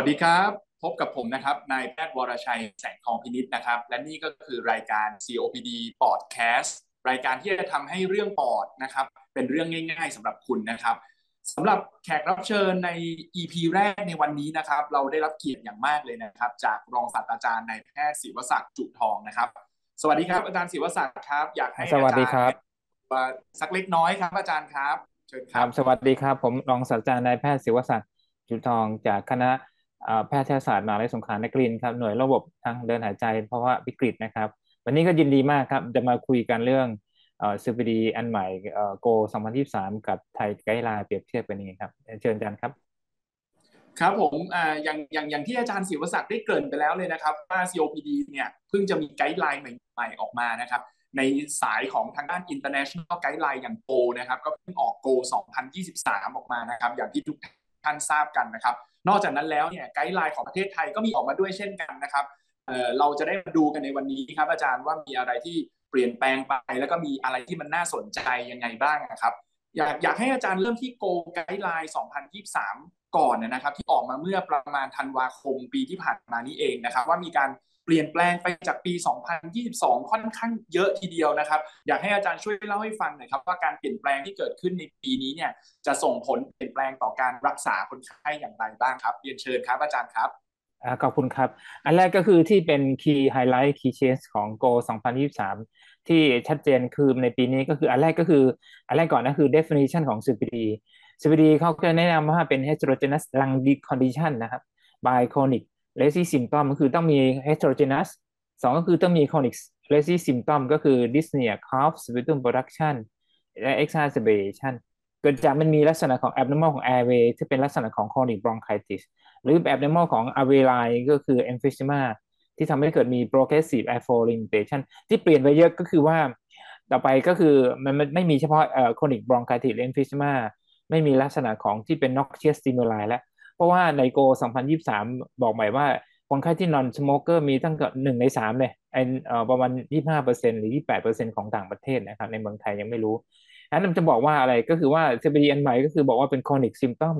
วัสดีครับ พบกับผมนะครับนายแพทย์วรชัยแสงทองพินิษนะครับ และนี่ก็คือรายการ COPD Podcast รายการที่จะทำให้เรื่องปอดนะครับ เป็นเรื่องง่ายๆสำหรับคุณนะครับสำหรับแขกรับเชิญใน EP แรกในวันนี้นะครับ เราได้รับเกียรติอย่างมากเลยนะครับ จากรองศาสตราจารย์นายแพทย์ศิวศักดิ์จุทองนะครับ สวัสดีครับอาจารย์ศิวศักดิ์ครับ อยากให้อาจารย์สวัสดีครับสักเล็กน้อยครับอาจารย์ครับเชิญคครัรับบสวัสดีครับ ผมรองศาสตราจารย์นายแพทย์ศิวศักดิ์จุฑทองจากคณะเอ่อ แพทยศาสตร์มหาวิทยาลัยสงขลานครินทร์ครับหน่วยระบบทางเดินหายใจ และภาวะวิกฤตนะครับ วันนี้ก็ยินดีมากครับ จะมาคุยกันเรื่องเอ่อ COPD อันใหม่เอ่อ GOLD 2023 กับ Thai guideline เปรียบเทียบเป็นยังไงครับ เชิญอาจารย์ครับ ครับผมออย่างอย่างอย่างที่อาจารย์ศิวศักดิ์ได้เกริ่นไปแล้วเลยนะครับว่า COPD เนี่ยเพิ่งจะมี guideline ใหม่ๆออกมานะครับในสายของทางด้าน international guideline อย่าง Go นะครับ ก็เพิ่งออก Go 2023 ออกมานะครับ อย่างที่ทุก ท่านทราบกันนะครับ นอกจากนั้นแล้วเนี่ยไกด์ไลน์ของประเทศไทยก็มีออกมาด้วยเช่นกันนะครับเอ่อเราจะได้มาดูกันในวันนี้ครับอาจารย์ว่ามีอะไรที่เปลี่ยนแปลงไป แล้วก็มีอะไรที่มันน่าสนใจยังไงบ้างนะครับ อยากอยากให้อาจารย์เริ่มที่ Go Guideline 2023 ก่อนนะครับ ที่ออกมาเมื่อประมาณธันวาคมปีที่ผ่านมานี้เองนะครับ ว่ามีการ เปลี่ยนแปลงไปจากปี 2022 ค่อนข้างเยอะทีเดียวนะครับ อยากให้อาจารย์ช่วยเล่าให้ฟังหน่อยครับว่าการเปลี่ยนแปลงที่เกิดขึ้นในปีนี้เนี่ยจะส่งผลเปลี่ยนแปลงต่อการรักษาคนไข้อย่างไรบ้างครับเรียนเชิญครับอาจารย์ครับขอบคุณครับ อันแรกก็คือที่เป็น Key Highlight Key Change ของ Go 2023 ที่ชัดเจนคือในปีนี้ก็คืออันแรกก็คือ อันแรกก่อนนะคือ definition ของ CPD CPD เขาก็แนะนำว่าเป็น heterogeneous lung condition นะครับ by chronic lazy symptom ก็คือต้องมี heterogeneous สองก็คือต้องมี chronic lazy symptom ก็คือ dyspnea cough sputum production และ exacerbation เกิดจากมันมีลักษณะของ abnormal ของ airway ที่เป็นลักษณะของ chronic bronchitis หรือ abnormal ของ alveoli ก็คือ emphysema ที่ทำให้เกิดมี progressive airflow limitation ที่เปลี่ยนไปเยอะก็คือว่า ต่อไปก็คือมันไม่มีเฉพาะ chronic bronchitis emphysema ไม่มีลักษณะของที่เป็น noxious stimuli แล้ว เพราะว่าใน Go 2023 บอกใหม่ว่าคนไข้ที่ non smoker มีตั้งแต่หนึ่งในสามเลยไอเออประมาณ 25%หรือ 28%ของต่างประเทศนะครับ ในเมืองไทยยังไม่รู้อันนั้นจะบอกว่าอะไรก็คือว่า CPD อันใหม่ก็คือบอกว่าเป็น chronic symptom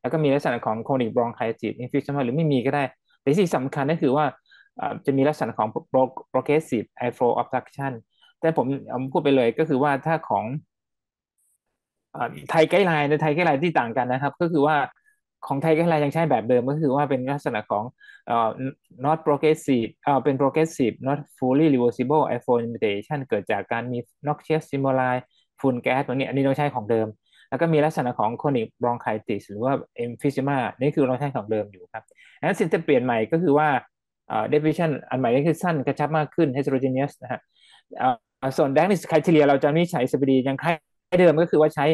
แล้วก็มีลักษณะของ chronic bronchitis emphysema หรือไม่มีก็ได้แต่ที่งสำคัญก็คือว่าจะมีลักษณะของ pro- progressive airflow obstruction แต่ผมพูดไปเลยก็คือว่าถ้าของ Thai guideline ใน Thai guideline ที่ต่างกันนะครับ ก็คือว่า ของ Thai guideline ยังใช้แบบเดิมก็คือว่าเป็นลักษณะของเอ่อ not progressive เอ่อเป็น progressive not fully reversible airflow limitation เกิดจากการมี noxious stimuli ฝุ่นแก๊สตรงนี้อันนี้เราใช้ของเดิม แล้วก็มีลักษณะของ chronic bronchitis หรือว่า emphysema นี่คือเราใช้ของเดิมอยู่ครับดังนั้นสิ่งที่เปลี่ยนใหม่ก็คือว่าเอ่อ definition อันใหม่ก็คือสั้นกระชับมากขึ้น heterogeneous นะฮะเอ่อส่วน diagnosis criteria เราจะไม่ใช้ CPD ยังคล้ายเดิมก็คือว่าใช้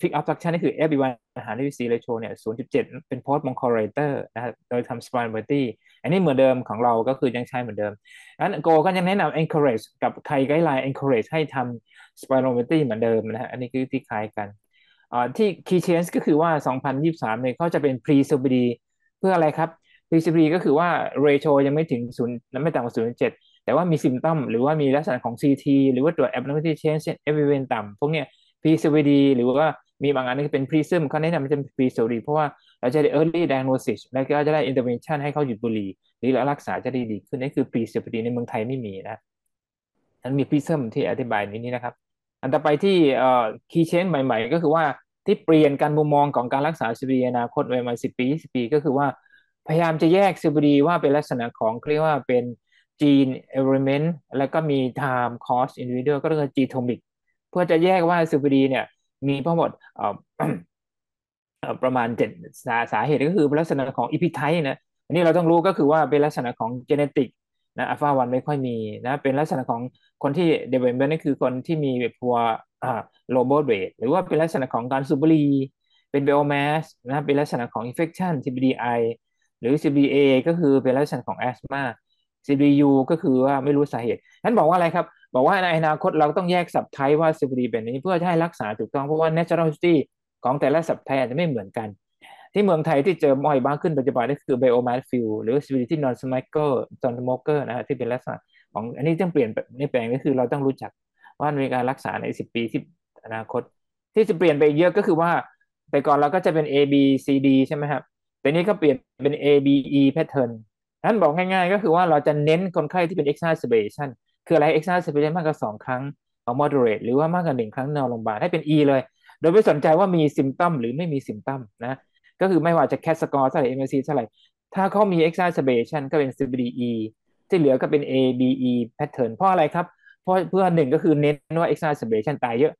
fixed obstruction นี่คือ FB1 หารด้วย C ratio เนี่ย 0.7 เป็น post bronchodilator นะฮะโดยทำ spirometry อันนี้เหมือนเดิมของเราก็คือยังใช้เหมือนเดิมงั้น Go ก็ยังแนะนำ encourage กับใครไกด์ไลน์ encourage ให้ทำ spirometry เหมือนเดิมนะฮะอันนี้คือที่คล้ายกันอ่าที่ key change ก็คือว่า 2023 เนี่ยเขาจะเป็น pre CPD เพื่ออะไรครับ pre CPD ก็คือว่า ratio ยังไม่ถึง0ไม่ต่ำกว่า0.7 แต่ว่ามี symptom หรือว่ามีลักษณะของ CT หรือว่าตัว abnormality change เช่น FEV ต่ำพวกเนี้ย pre CPD หรือว่า มีบางอันนี่เป็น prism เขาแนะนำให้เป็น pre CPD เพราะว่าเราจะได้ early diagnosis แล้วก็จะได้ intervention ให้เขาหยุดบุหรี่หรือรักษาจะด้ดีขึ้นนี่คือ pre CPD ในเมืองไทยไม่มีนะนั้นมี prism ที่อธิบายในนี้นะครับ อันต่อไปที่เอ่อ key change ใหม่ ๆ ก็คือว่าที่เปลี่ยนการมุมมองของการรักษา CPD อนาคตไว้มา10ปี20ปี ก็คือว่าพยายามจะแยก CPD ว่าเป็นลักษณะของเรียกว่าเป็น gene element แล้วก็มี time cost individual ก็เรียกว่า genomic เพื่อจะแยกว่า CPD เนี่ย มีทั้งหมดประมาณเจ็ดสาสาเหตุก็คือลักษณะของ epitype นะอันนี้เราต้องรู้ก็คือว่าเป็นลักษณะของ genetic นะอัลฟาวันไม่ค่อยมีนะเป็นลักษณะของคนที่ development นี่นคือคนที่มีพัวอ่า low birth weight หรือว่าเป็นลักษณะของการสูบบุหรี่เป็น biomass นะเป็นลักษณะของ infection CBDI หรือ CBDA ก็คือเป็นลักษณะของ asthma CBDU ก็คือว่าไม่รู้สาเหตุนั้นบอกว่าอะไรครับ บอกว่าในอนาคตเราต้องแยกสับไทว่า CBD เป็นนี้เพื่อให้รักษาถูกต้องเพราะว่า natural history ของแต่ละสับไทอาจจะไม่เหมือนกัน ที่เมืองไทยที่เจอบ่อยบ้างขึ้นปัจจุบันก็คือ biomass field หรือ CBD ที่ non smoker non smoker นะฮะที่เป็นลักษณะของอันนี้ต้องเปลี่ยนในแปลงก็คือเราต้องรู้จักว่ามีการรักษาใน 10 ปีที่อนาคต ที่จะเปลี่ยนไปเยอะก็คือว่า แต่ก่อนเราก็จะเป็น A B C D ใช่ไหมครับแต่นี้ก็เปลี่ยนเป็น ABE pattern นั้นบอกง่ายๆ ก็คือว่าเราจะเน้นคนไข้ที่เป็น exacerbation คืออะไร exacerbation มากกว่าสองครั้งของ moderate หรือว่ามากกว่าหนึ่งครั้งนอนโรงพยาบาลให้เป็น E เลย โดยไม่สนใจว่ามี symptom หรือไม่มี symptom นะ ก็คือไม่ว่าจะ CAT score เท่าไหร่ MAC เท่าไหร่ ถ้าเขามี exacerbation ก็เป็น CBDE ที่เหลือก็เป็น ABE pattern เพราะอะไรครับ เพราะเพื่อหนึ่งก็คือเน้นว่า exacerbation ตายเยอะ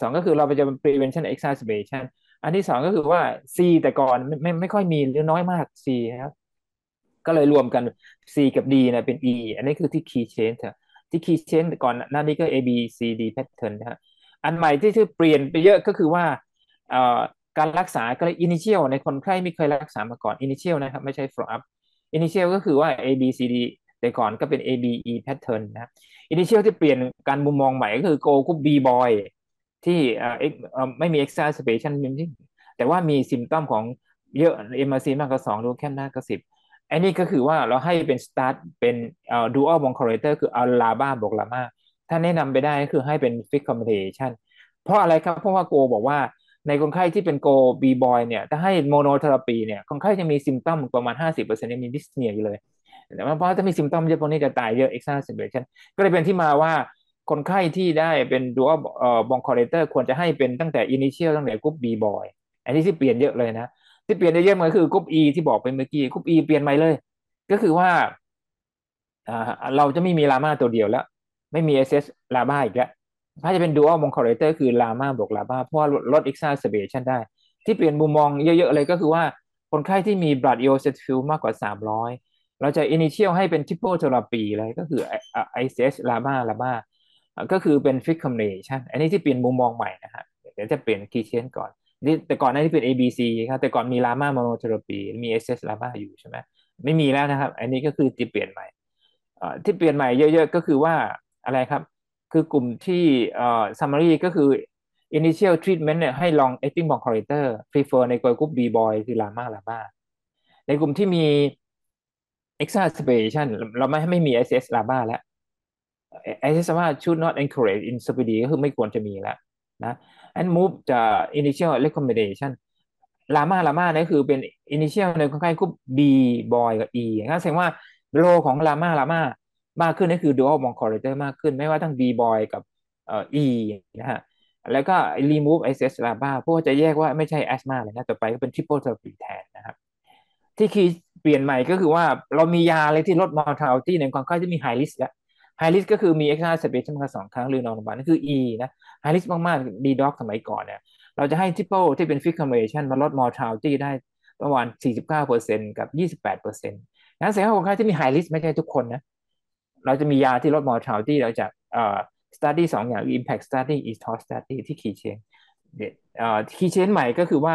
สองก็คือเราไปจะ prevention exacerbation อันที่สองก็คือว่า C แต่ก่อนไม่ไม่ไม่ค่อยมีหรือน้อยมาก C ครับ ก็เลยรวมกัน C กับ D นะเป็น E อันนี้คือที่ key change ที่ key change ก่อนหน้านี้ก็ A B C D pattern นะฮะอันใหม่ที่ที่เปลี่ยนไปเยอะก็คือว่าการรักษาก็เลย initial ในคนไข้ไม่เคยรักษามาก่อน initial นะครับไม่ใช่ follow up initial ก็คือว่า A B C D แต่ก่อนก็เป็น A B E pattern นะ initial ที่เปลี่ยนการมุมมองใหม่ก็คือ go กุ๊บ B boy ที่ไม่มี exacerbation แต่ว่ามีซิมตอมของเยอะ MRC มากกว่าสองดูแค่มากกว่าสิบ อันนี้ก็คือว่าเราให้เป็น start เป็น dual b o n c o r r e l a t o r คือเอา LABA บวก LAMA ถ้าแนะนำไปได้ก็คือให้เป็น fixed combination เพราะอะไรครับ เพราะว่า GOLD บอกว่าในคนไข้ที่เป็น group B boy เนี่ยถ้าให้ monotherapy เนี่ยคนไข้จะมี symptom ประมาณ 50%ยังมี dyspnea อยู่เลยแต่ว่าเพราะถ้ามี symptom เยอะพวกนี้จะตายเยอะ exacerbation ก็เลยเป็นที่มาว่าคนไข้ที่ได้เป็น dual bronchodilator ควรจะให้เป็นตั้งแต่ initial ตั้งแต่ group B boy อันนี้ที่เปลี่ยนเยอะเลยนะ ที่เปลี่ยนเยอะๆมันคือกรุ๊ป E ที่บอกไปเมื่อกี้ group E เปลี่ยนใหม่เลย ก็คือว่าเราจะไม่มีลาม่าตัวเดียวแล้ว ไม่มี SS ลามาอีกแล้ว ถ้าจะเป็นดูอัลบองคอร์เรเตอร์คือลาม่าบวกลามาเพราะว่าลด exacerbation ได้ ที่เปลี่ยนมุมมองเยอะๆเลยก็คือว่าคนไข้ที่มี blood eosinophil มากกว่า 300 เราจะ initial ให้เป็น triple therapy เลยก็คือ ICS ลามาลามาก็คือเป็น fixed combination อันนี้ที่เปลี่ยนมุมมองใหม่นะฮะเดี๋ยวจะเปลี่ยน key change ก่อน นี่แต่ก่อนหน้านี้เป็น ABC ครับแต่ก่อนมีลามาโมโนเทอราปีมี SS ลามาอยู่ใช่ไหมไม่มีแล้วนะครับ อันนี้ก็คือที่เปลี่ยนใหม่ที่เปลี่ยนใหม่เยอะ ๆ ก็คือว่าอะไรครับ คือกลุ่มที่ summary ก็คือ initial treatment เนี่ยให้ long acting bronchodilator prefer ในกลุ่ม B boy คือ LABA LAMA ในกลุ่มที่มี exacerbation เราไม่ไม่มี SS ลามาแล้ว SS ลามา should not encourage in COPD ก็คือไม่ควรจะมีแล้ว นะ and move จะ initial recommendation ลามาลามานี่คือเป็น initial ในคนไข้กลุ่ม B boy กับ E งั้นแสดงว่าโลของลามาลามามากขึ้นนี่คือ dual bronchodilator มากขึ้น ไม่ว่าทั้ง B boy กับเอ่อ E นะฮะแล้วก็ remove ICS ลาบ้าเพราะว่าจะแยกว่าไม่ใช่ asthma เลยนะ ต่อไปก็เป็น triple therapy แทนนะครับ ที่คีย์เปลี่ยนใหม่ก็คือว่าเรามียาอะไรที่ลด mortality ในคนไข้ที่มี high risk แล้ว High risk ก็คือมีเอ็กซ์ space จำนมาสองครั้งหรือนอนลงนนั่นคือ E นะ High risk มากๆดีด็อกสมัยก่อนเนี่ยเราจะให้ triple ที่เป็นฟิกคอ combination มาลดมอลทราวตี้ได้ประมาณ 49%กับ 28%นั้นแสดงว่าคนไข้ที่มี high risk ไม่ใช่ทุกคนนะเราจะมียาที่ลดมอลทราวตี้เราจะเอ่อตัตี้สองอย่างอิม impact study ทอ o สตัตี้ที่ขีเชนเอ่อขีเชนใหม่ก็คือว่า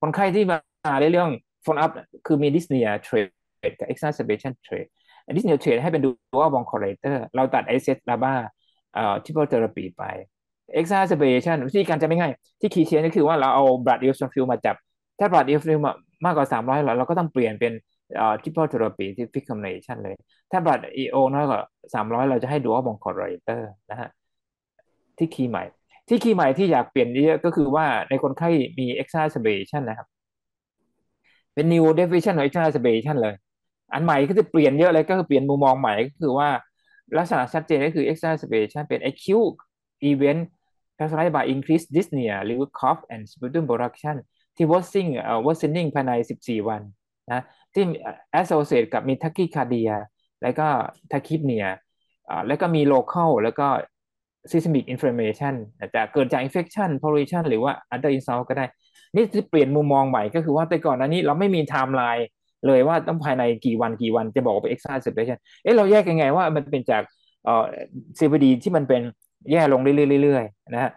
คนไข้ที่มาในเรื่อง follow up คือมีดิสเนียเทรดกับ exacerbation นเทรด อันนี้เรเทรดให้เป็นดูว่าบองคอร์เรเตอร์เราตัดไอเซตลาบ้าเอ่อทิปเปิเทอราปีไปเอ็กซ์ซาสเปชันวิธีการจะไม่ง่าย ที่คีย์เชนก็คือว่าเราเอาบรัดอิลสฟิลมาจับ ถ้าบรัดอิลสฟิลมากกว่าสามร้อยเราก็ต้องเปลี่ยนเป็นเอ่อทิปเปิเทอราปีที่ฟิกคอมเนชันเลย ถ้าบรัดอีโอน้อยกว่าสามร้อยเราจะให้ดูว่าบองคอร์เรเตอร์นะฮะที่คีย์ใหม่ ที่คีย์ใหม่ที่อยากเปลี่ยนเยอะก็คือว่าในคนไข้มีเ exacerbation นนะครับ เป็น new definition ของ exacerbation เลย อันใหม่ก็จะเปลี่ยนเยอะเลยก็คือเปลี่ยนมุมมองใหม่ก็คือว่าลักษณะชัดเจนก็คือ exacerbation เป็น acute event characterized by increased dyspnea หรือ cough and sputum production ที่ worsening เอ่อ worsening ภายใน 14 วันนะที่ associate กับมี tachycardia แล้วก็ tachypnea แล้วก็มี local แล้วก็ systemic inflammation จะเกิดจาก infection pollution หรือว่า other insult ก็ได้ นี่ที่เปลี่ยนมุมมองใหม่ก็คือว่าแต่ก่อนอันนี้เราไม่มี timeline เลยว่าต้องภายในกี่วันกี่วันจะบอกว่าเป็น exacerbation เอ๊ะเราแยกยังไงว่ามันเป็นจากเอ่อ COPD ที่มันเป็นแย่ลงเรื่อยๆนะฮะ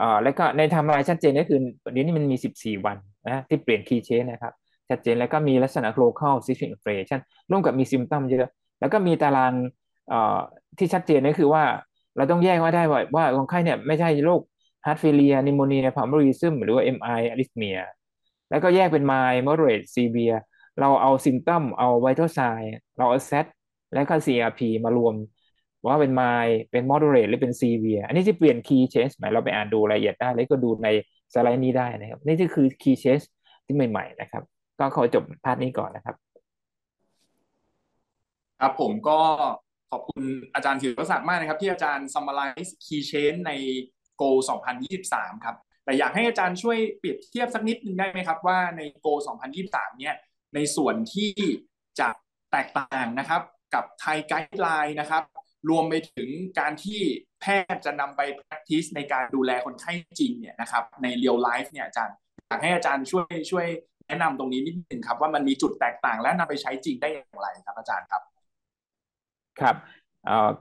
อ่าแล้วก็ในไทม์ไลน์ชัดเจนก็คือเดี๋ยวนี้มันมี 14 วันนะที่เปลี่ยน key change นะครับชัดเจนแล้วก็มีลักษณะ local systemic inflammation ร่วมกับมี symptom เยอะ แล้วก็มีตารางเอ่อที่ชัดเจนก็คือว่าเราต้องแยกว่าได้ว่าว่าคนไข้เนี่ยไม่ใช่โรค heart failure pneumonia palmarism หรือว่า MI arrhythmia แล้วก็แยกเป็น mild moderate severe เร เราเอา symptom เอา vital sign เราเอา SAT แล้วก็ CRP มารวม ว่าเป็น mild เป็น moderate หรือเป็น severe อันนี้ที่เปลี่ยน key change หมายเราไปอ่านดูรายละเอียดได้แล้วก็ดูในสไลด์นี้ได้นะครับ นี่ก็คือ key change ที่ใหม่ๆนะครับ ก็ขอจบ part นี้ก่อนนะครับครับผมก็ขอบคุณอาจารย์ศิรศักดิ์มากนะครับ ที่อาจารย์ summarize key change ใน GOLD 2023 ครับ แต่อยากให้อาจารย์ช่วยเปรียบเทียบสักนิดนึงได้ไหมครับ ว่าใน Go 2023 เนี่ย ในส่วนที่จะแตกต่างนะครับ กับไทย guideline นะครับ รวมไปถึงการที่แพทย์จะนำไป practice ในการดูแลคนไข้จริงเนี่ยนะครับใน real life เนี่ยอาจารย์อยากให้อาจารย์ช่วยช่วยแนะนำตรงนี้นิดนึงครับ ว่ามันมีจุดแตกต่างและนำไปใช้จริงได้อย่างไรครับ อาจารย์ครับ ครับ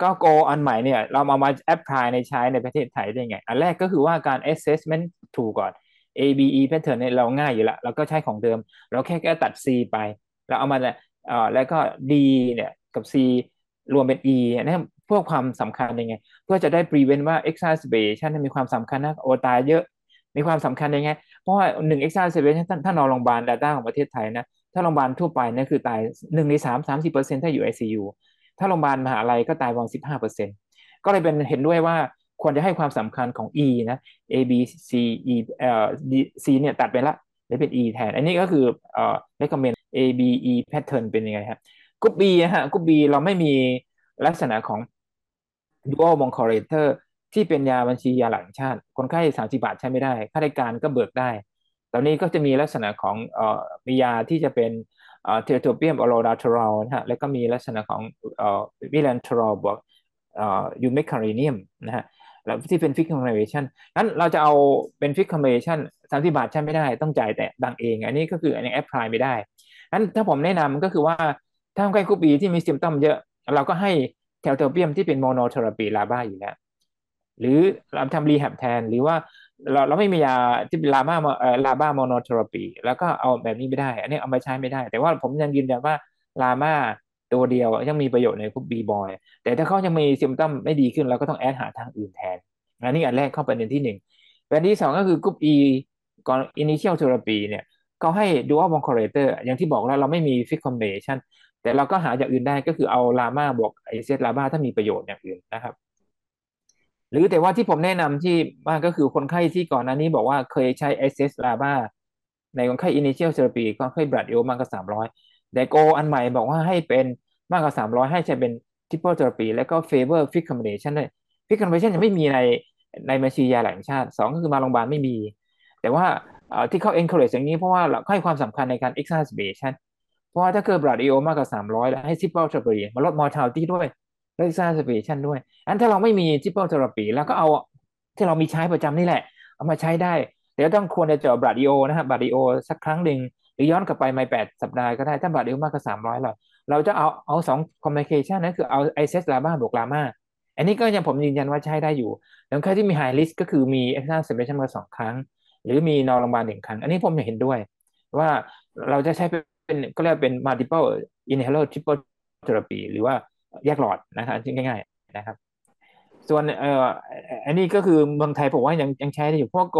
ก็ Go อันใหม่เนี่ยเรามามาแอพพลายในใช้ในประเทศไทยได้ไง อันแรกก็คือว่าการ assessment tool ก่อน ABE pattern เนี่ยเราง่ายอยู่แล้วเราก็ใช้ของเดิม เราแค่แค่ตัด C ไปแล้วเอามาเอ่อแล้วก็ D เนี่ยกับ C รวมเป็น E เนี่ยพวกความสำคัญยังไง เพื่อจะได้ prevent ว่า exacerbation มีความสำคัญนะโอตายเยอะ มีความสำคัญยังไง เพราะว่าหนึ่ง exacerbation ถ้านอนโรงพยาบาล data ของประเทศไทยนะ ถ้าโรงพยาบาลทั่วไปนี่คือตายหนึ่งในสามสามสิบเปอร์เซ็นต์ถ้าอยู่ ICU ถ้าโรงพยาบาลมหาลัยก็ตายประมาณสิบห้าเปอร์เซ็นต์ก็เลยเป็นเห็นด้วยว่า ควรจะให้ความสำคัญของ E นะ A B C E เอ่อ C เนี่ยตัดไปละได้เป็น E แทน อันนี้ก็คือเอ่อ recommend A B E pattern เป็นยังไงครับกรุ๊ป B นะฮะกรุ๊ป B เราไม่มีลักษณะของ dual m o n c o r a t o r ที่เป็นยาบัญชียาหลักชาติ คนไข้สามสิบบาทใช้ไม่ได้ค่าราชการก็เบิกได้ ตอนนี้ก็จะมีลักษณะของเอ่อมียาที่จะเป็นเอ่อ tiotropium olodaterol นะฮะแล้วก็มีลักษณะของเอ่อ vilanterol บวกเอ่อ umeclidinium นะฮะ แล้วที่เป็น fixed combination นั้นเราจะเอาเป็น fixed combinationสามสิบบาทใช้ไม่ได้ต้องจ่ายตังค์เอง อันนี้ก็คืออันนี้ apply ไม่ได้นั้นถ้าผมแนะนำก็คือว่าถ้าคนไข้ group B ที่มี symptom เยอะ เราก็ให้ tiotropium ที่เป็น monotherapy LAMA อยู่แล้วหรือเราทำ rehab แทน หรือว่าเราเราไม่มียาที่เป็น LABA เอ่อ LABA monotherapy แล้วก็เอาแบบนี้ไม่ได้ อันนี้เอามาใช้ไม่ได้ แต่ว่าผมยังยืนยันว่า LABA ตัวเดียวยังมีประโยชน์ใน group B อยู่แต่ถ้าเขายังมี symptom ไม่ดีขึ้นเราก็ต้อง add หาทางอื่นแทนอันนี้อันแรกเข้าประเด็นที่หนึ่งประเด็นที่สองก็คือกรุ๊ป E ก่อน initial therapy เนี่ยเขาให้ dual b o n c o r a t o r อย่างที่บอกแล้วเราไม่มี fixed combination แต่เราก็หาอย่างอื่นได้ก็คือเอาลามาบวกไอเซตลาบ้าถ้ามีประโยชน์อย่างอื่นนะครับหรือแต่ว่าที่ผมแนะนำที่มากก็คือคนไข้ที่ก่อนหน้านี้บอกว่าเคยใช้ไอเซสลาบ้าในคนไข้ initial therapy ก็เคยบลัดเอลมากกว่าสามร้อยแต่โกอันใหม่บอกว่าให้เป็น มากกว่าสามร้อยให้ใช้เป็น triple therapy แล้วก็ favor fixed combination ด้วย fixed combination ยังไม่มีในในบัญชียาแห่งชาติสองก็คือมาโรงพยาบาลไม่มี แต่ว่าที่เขา encourage อย่างนี้เพราะว่าเราให้ความสำคัญในการ exacerbation เพราะว่าถ้าเกิดบลัดเอโอมากกว่า300แล้วให้ triple therapy มาลด mortality ด้วยลด exacerbation ด้วยอันถ้าเราไม่มี triple therapy แล้วก็เอาที่เรามีใช้ประจำนี่แหละ เอามาใช้ได้แต่ต้องควรจะเจาะบลัดเอโอนะฮะบลัดเอโอสักครั้งหนึ่งหรือย้อนกลับไปไม่แปดสัปดาห์ก็ได้ถ้าบลัดเอโอมากกว่า300แล้ว เราจะเอาเอาสอง communication นั่นคือเอาไอเซสลาบ้าบวกลามาอันนี้ก็ยังผมยืนยันว่าใช้ได้อยู่แล้วใครที่มี high risk ก็คือมี exacerbation มาสองครั้ง หรือมีนอนโรงพยาบาลหนึ่งครั้ง อันนี้ผมเห็นด้วย ว่าเราจะใช้เป็นก็เรียกเป็น multiple inhaler triple therapy หรือว่าแยกหลอดนะครับง่าย ๆนะครับ ส่วนเอ่ออันนี้ก็คือเมืองไทยผมว่ายังยังใช้ได้อยู่พวกโก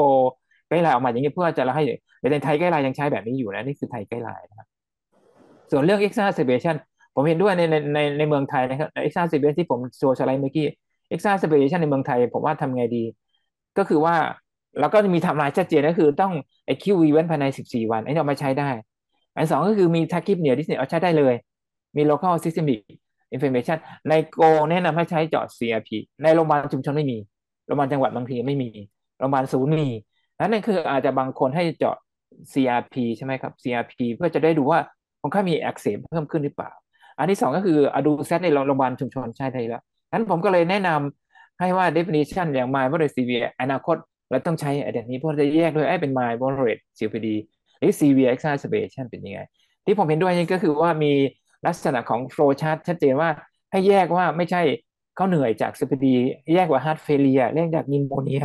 ไกด์ไลน์ออกมาอย่างนี้เพื่อจะเราให้ในไทย guideline ยังใช้แบบนี้อยู่นะนี่คือไทย guideline นะครับ ส่วนเรื่อง exacerbation ผมเห็นด้วยในในในในเมืองไทยนะครับ exacerbation ที่ผมโชว์สไลด์เมื่อกี้ exacerbation ในเมืองไทย ผมว่าทำไงดี ก็คือว่าเราก็จะมีทำลายชัดเจนก็คือต้องไอ้ QV เว้นภายใน 14 วัน อันนี้เอามาใช้ได้ อันสองก็คือมี tachypnea dyspnea เอาใช้ได้เลย มี local systemic inflammation ใน GOLD แนะนำให้ใช้เจาะ CRP ในโรงพยาบาลชุมชนไม่มี โรงพยาบาลจังหวัดบางทีไม่มี โรงพยาบาลศูนย์มีนั่นคืออาจจะบางคนให้เจาะ CRP ใช่ไหมครับ CRP เพื่อจะได้ดูว่า คนไข้มีอักเสบเพิ่มขึ้นหรือเปล่า อันที่สองก็คืออดูเซตในโรงพยาบาลชุมชนใช้ได้แล้วนั้นผมก็เลยแนะนำให้ว่า definition อย่าง mild moderate severe อนาคตเราต้องใช้อันนี้เพื่อจะแยกเลยไอ้เป็น mild moderate COPD หรือ severe exacerbation เป็นยังไง ที่ผมเห็นด้วยนี่ก็คือว่ามีลักษณะของ flow chart ชัดเจนว่าให้แยกว่าไม่ใช่เขาเหนื่อยจาก COPD แยกว่า heart failure เรื่งจากนิโมเนีย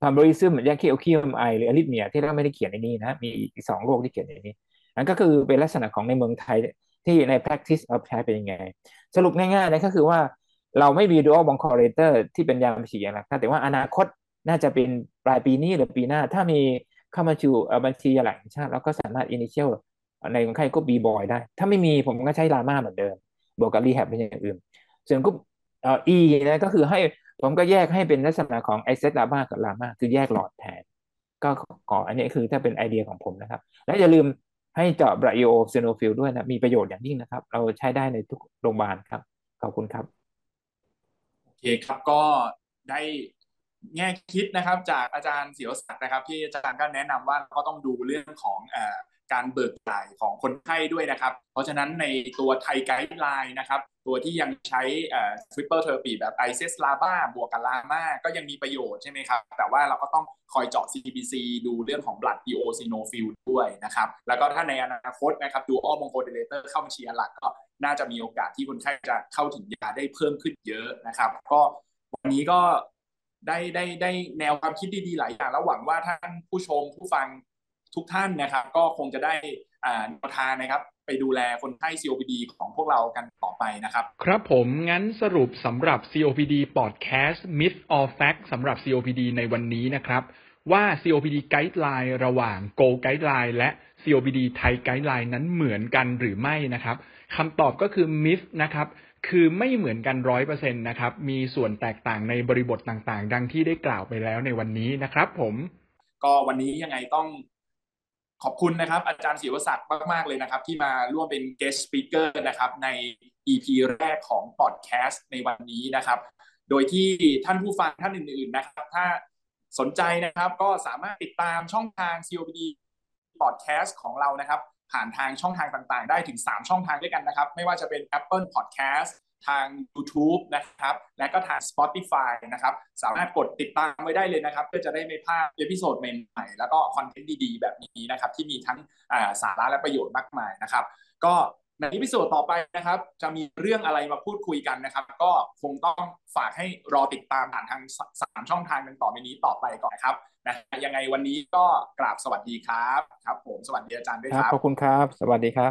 ความบริซึมแยกเคียวเคียมไอหรืออริทเมียที่เราไม่ได้เขียนในนี้นะ มีอีกสองโรคที่เขียนในนี้ นั่นก็คือเป็นลักษณะของในเมืองไทยที่ใน practice เอาใช้เป็นยังไง สรุปง่ายๆนะก็คือว่าเราไม่มี dual bronchodilator ที่เป็นยาบัญชีอย่างหลักแต่ว่าอนาคตน่าจะเป็นปลายปีนี้หรือปีหน้า ถ้ามีเข้ามาชูบัญชีหลักชาติแล้วก็สามารถ initial ในคนไข้ group B ก่อยได้ ถ้าไม่มีผมก็ใช้ LAMA เหมือนเดิม บวกกับ rehab เป็นอย่างอื่น ส่วนกรุ๊ปเอ่อ E นะก็คือให้ผมก็แยกให้เป็นลักษณะของ ICS LABA กับ LAMA คือแยกหลอดแทน ก็ขออันนี้คือถ้าเป็นไอเดียของผมนะครับ และอย่าลืม ให้เจาะ blood eosinophil ด้วยนะ มีประโยชน์อย่างยิ่งนะครับ เราใช้ได้ในทุกโรงพยาบาลครับ ขอบคุณครับ โอเคครับก็ได้แง่คิดนะครับ จากอาจารย์เสียวศักดิ์นะครับ ที่อาจารย์ก็แนะนำว่าก็ต้องดูเรื่องของอ การเบิกจ่ายของคนไข้ด้วยนะครับ เพราะฉะนั้นในตัวไทย guideline นะครับ ตัวที่ยังใช้ triple therapy แบบ ICS LABA บวกกับ LAMA ก็ยังมีประโยชน์ใช่ไหมครับ แต่ว่าเราก็ต้องคอยเจาะ CBC ดูเรื่องของ blood eosinophil ด้วยนะครับ แล้วก็ถ้าในอนาคตนะครับ dual bronchodilator เข้าบัญชีหลักก็น่าจะมีโอกาสที่คนไข้จะเข้าถึงยาได้เพิ่มขึ้นเยอะนะครับ ก็วันนี้ก็ได้ได้ได้แนวความคิดดีๆหลายอย่างแล้วหวังว่าท่านผู้ชมผู้ฟัง ทุกท่านนะครับ ก็คงจะได้อ่าแนวทางนะครับ ไปดูแลคนไข้ COPD ของพวกเรากันต่อไปนะครับ ครับผมงั้นสรุปสำหรับ COPD Podcast Myth or Fact สำหรับ COPD ในวันนี้นะครับ ว่า COPD Guideline ระหว่าง Go Guideline และ COPD Thai Guideline นั้นเหมือนกันหรือไม่นะครับคำตอบก็คือ Myth นะครับคือไม่เหมือนกันร้อยเปอร์เซ็นต์นะครับ มีส่วนแตกต่างในบริบทต่างๆ ดังที่ได้กล่าวไปแล้วในวันนี้นะครับผม ก็วันนี้ยังไงต้อง ขอบคุณนะครับ อาจารย์ศิวศักดิ์มาก ๆ เลยนะครับ ที่มาร่วมเป็น guest speaker นะครับ ใน EP แรกของ podcast ในวันนี้นะครับ โดยที่ท่านผู้ฟังท่านอื่น ๆ นะครับ ถ้าสนใจนะครับก็สามารถติดตามช่องทาง COPD podcast ของเรานะครับ ผ่านทางช่องทางต่างๆ ได้ถึง 3 ช่องทางด้วยกันนะครับ ไม่ว่าจะเป็น Apple Podcast ทาง YouTube นะครับ และก็ทาง Spotify นะครับ สามารถกดติดตามไว้ได้เลยนะครับ เพื่อจะได้ไม่พลาด episode ใหม่ๆ แล้วก็ content ดีๆ แบบนี้นะครับ ที่มีทั้งสาระและประโยชน์มากมายนะครับ ก็ใน episode ต่อไปนะครับ จะมีเรื่องอะไรมาพูดคุยกันนะครับ ก็คงต้องฝากให้รอติดตามผ่านทางสามช่องทางกันต่อไปนี้ต่อไปก่อนครับนะยังไงวันนี้ก็กราบสวัสดีครับครับ ผมสวัสดีอาจารย์ด้วยครับขอบคุณครับ สวัสดีครับ